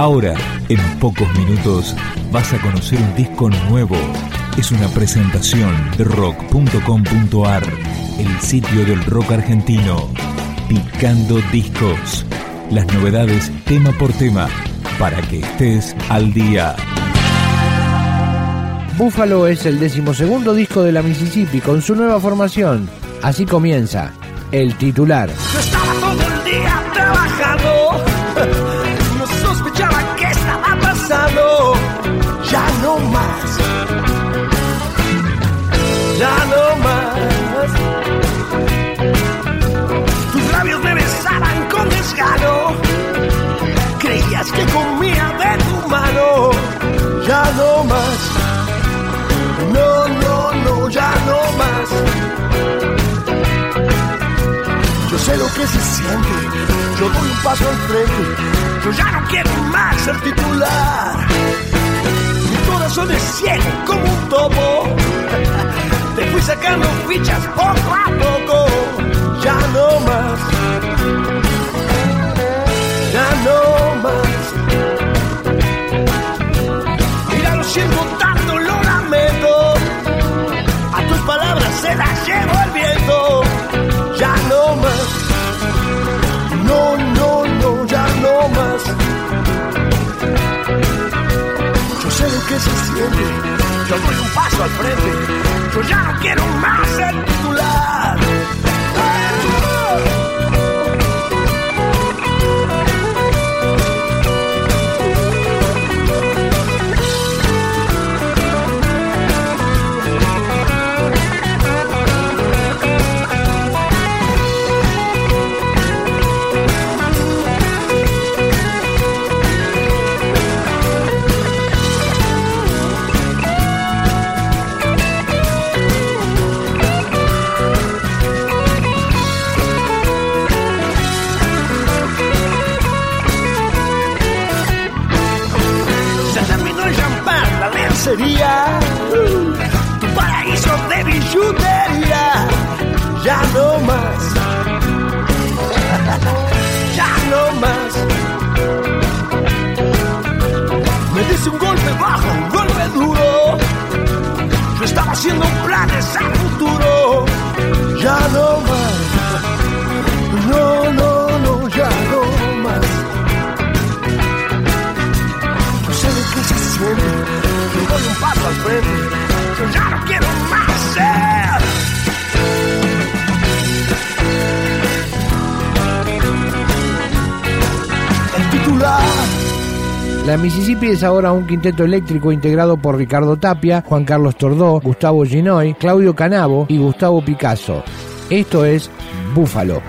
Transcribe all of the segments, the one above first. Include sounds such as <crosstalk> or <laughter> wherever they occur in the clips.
Ahora, en pocos minutos, vas a conocer un disco nuevo. Es una presentación de rock.com.ar, el sitio del rock argentino. Picando discos. Las novedades tema por tema, para que estés al día. Buffalo es el decimosegundo disco de la Mississippi con su nueva formación. Así comienza, el titular. Yo estaba todo el día trabajando. Desgano. Creías que comía de tu mano. Ya no más. No, no, no, ya no más. Yo sé lo que se siente, yo doy un paso al frente, yo ya no quiero más ser titular. Mi corazón es ciego como un topo, te fui sacando fichas poco a poco, ya no más, no más. Mira, lo siento tanto, lo lamento, a tus palabras se las llevo el viento, ya no más. No, no, no, ya no más. Yo sé lo que se siente, yo doy un paso al frente, yo ya no quiero más ser titular. Lencería, tu paraíso de billutería, ya no más, <laughs> ya no más. Me dice un golpe bajo, un golpe duro, yo estaba haciendo planes a futuro, ya no La Mississippi es ahora un quinteto eléctrico integrado por Ricardo Tapia, Juan Carlos Tordó, Gustavo Ginoy, Claudio Canavo y Gustavo Picasso. Esto es Búfalo.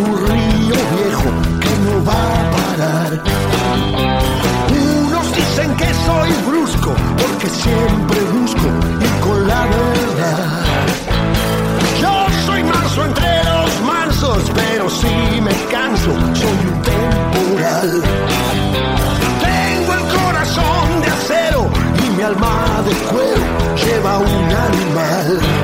un río viejo que no va a parar. Dicen que soy brusco porque siempre busco ir con la verdad. Yo soy manso entre los mansos, pero si me canso, soy un temporal. Tengo el corazón de acero y mi alma de cuero lleva un animal.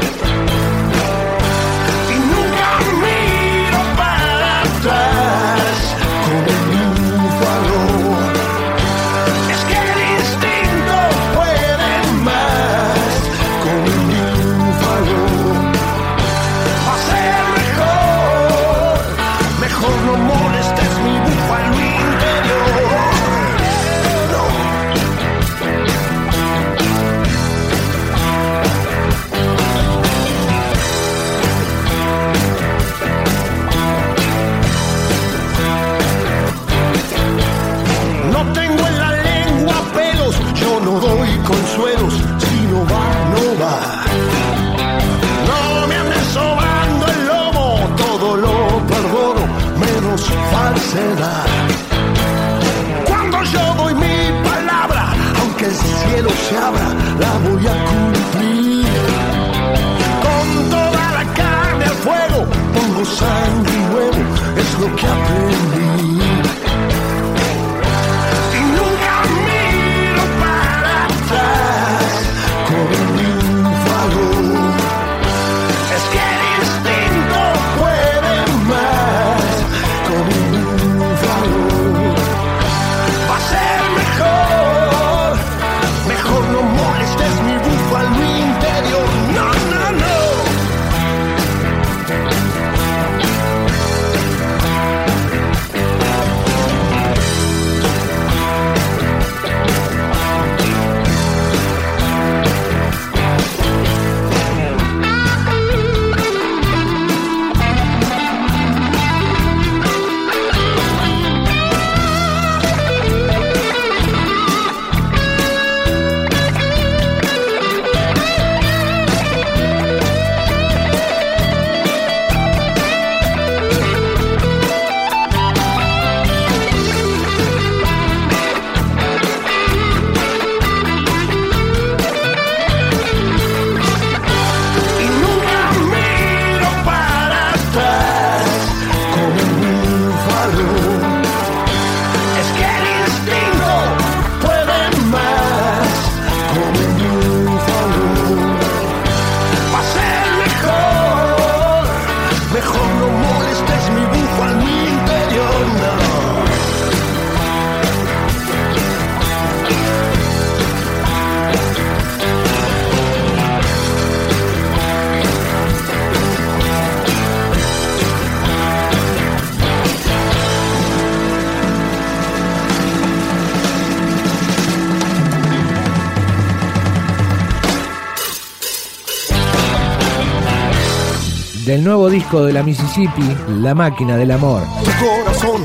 Del nuevo disco de la Mississippi, La máquina del amor. Tu corazón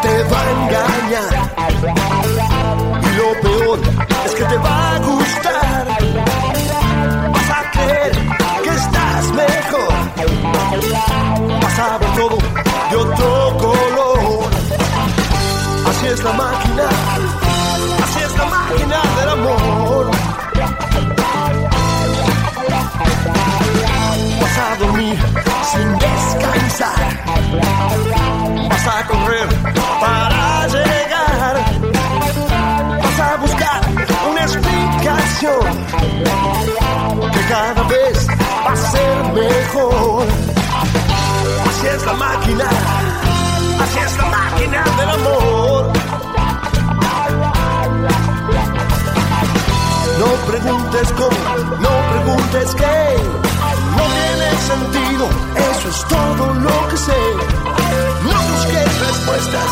te va a engañar. Y lo peor es que te va a gustar. Vas a creer que estás mejor. Vas a ver todo de otro color. Así es la máquina. Así es la máquina del amor. Vas a dormir correr para llegar. Vas a buscar una explicación que cada vez va a ser mejor. Así es la máquina. Así es la máquina del amor. No preguntes cómo, no preguntes qué. Sentido, eso es todo lo que sé. No busques respuestas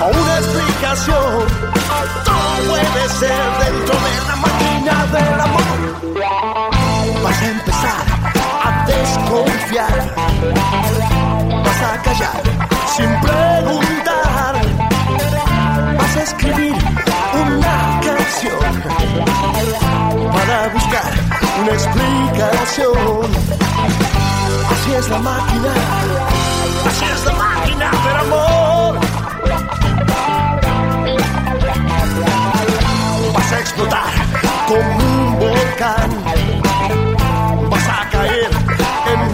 o una explicación. Todo puede ser dentro de la máquina del amor. Vas a empezar a desconfiar. Vas a callar sin preguntar. Vas a escribir una canción para buscar una explicación. Así es la máquina, así es la máquina del amor. Vas a explotar como un volcán. Vas a caer en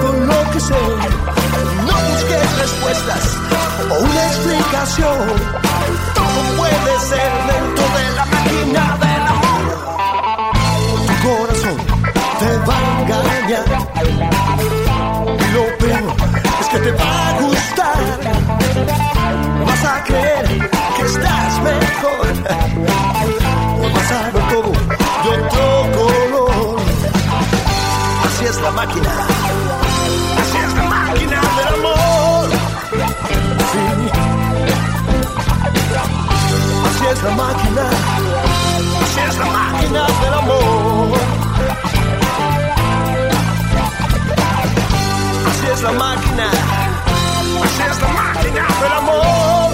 todo lo que sé. No busques respuestas o una explicación. Todo puede ser dentro de la máquina del amor. Tu corazón te va a engañar. Y lo peor es que te va a gustar. Vas a creer que estás mejor. Vas a ver todo de otro color. Así es la máquina. Máquina del amor. Sí. Así es la máquina. Así es la máquina del amor. Así es la máquina. Así es la máquina del amor.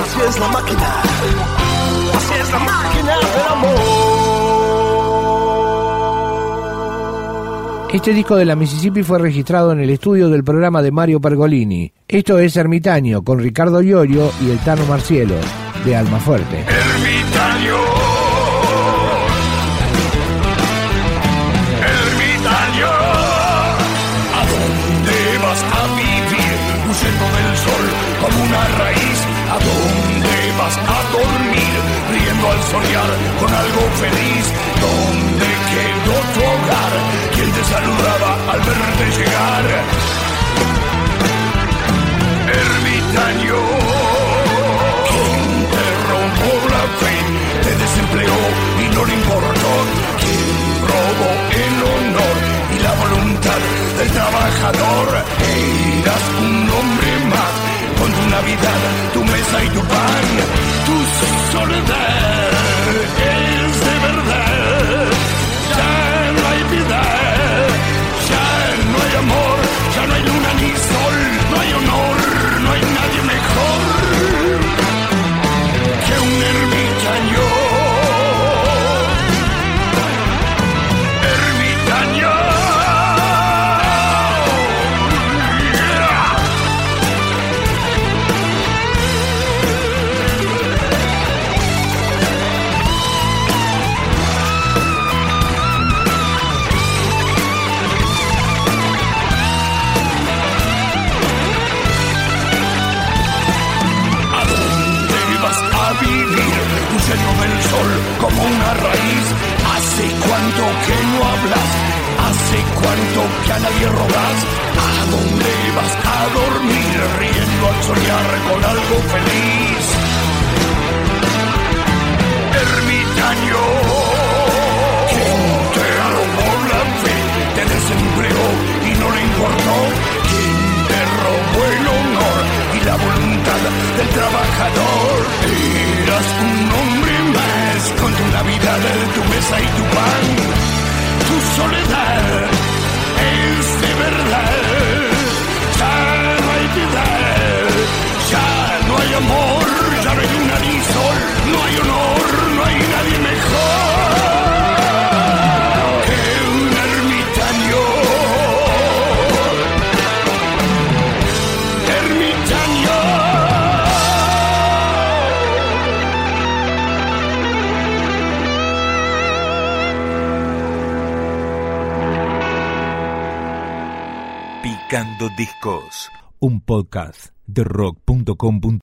Así es la máquina. Así es la máquina del amor. Este disco de la Mississippi fue registrado en el estudio del programa de Mario Pergolini. Esto es Ermitaño con Ricardo Iorio y el Tano Marcielo de Almafuerte. Ermitaño. Ermitaño. ¿A dónde vas a vivir? Huyendo del sol como una raíz. ¿A dónde vas a dormir? Riendo al soñar con como una raíz. Hace cuánto que no hablas, hace cuánto que a nadie rogas. ¿A dónde vas a dormir riendo al soñar con algo feliz? Ermitaño. Picando Discos, un podcast de rock.com.ar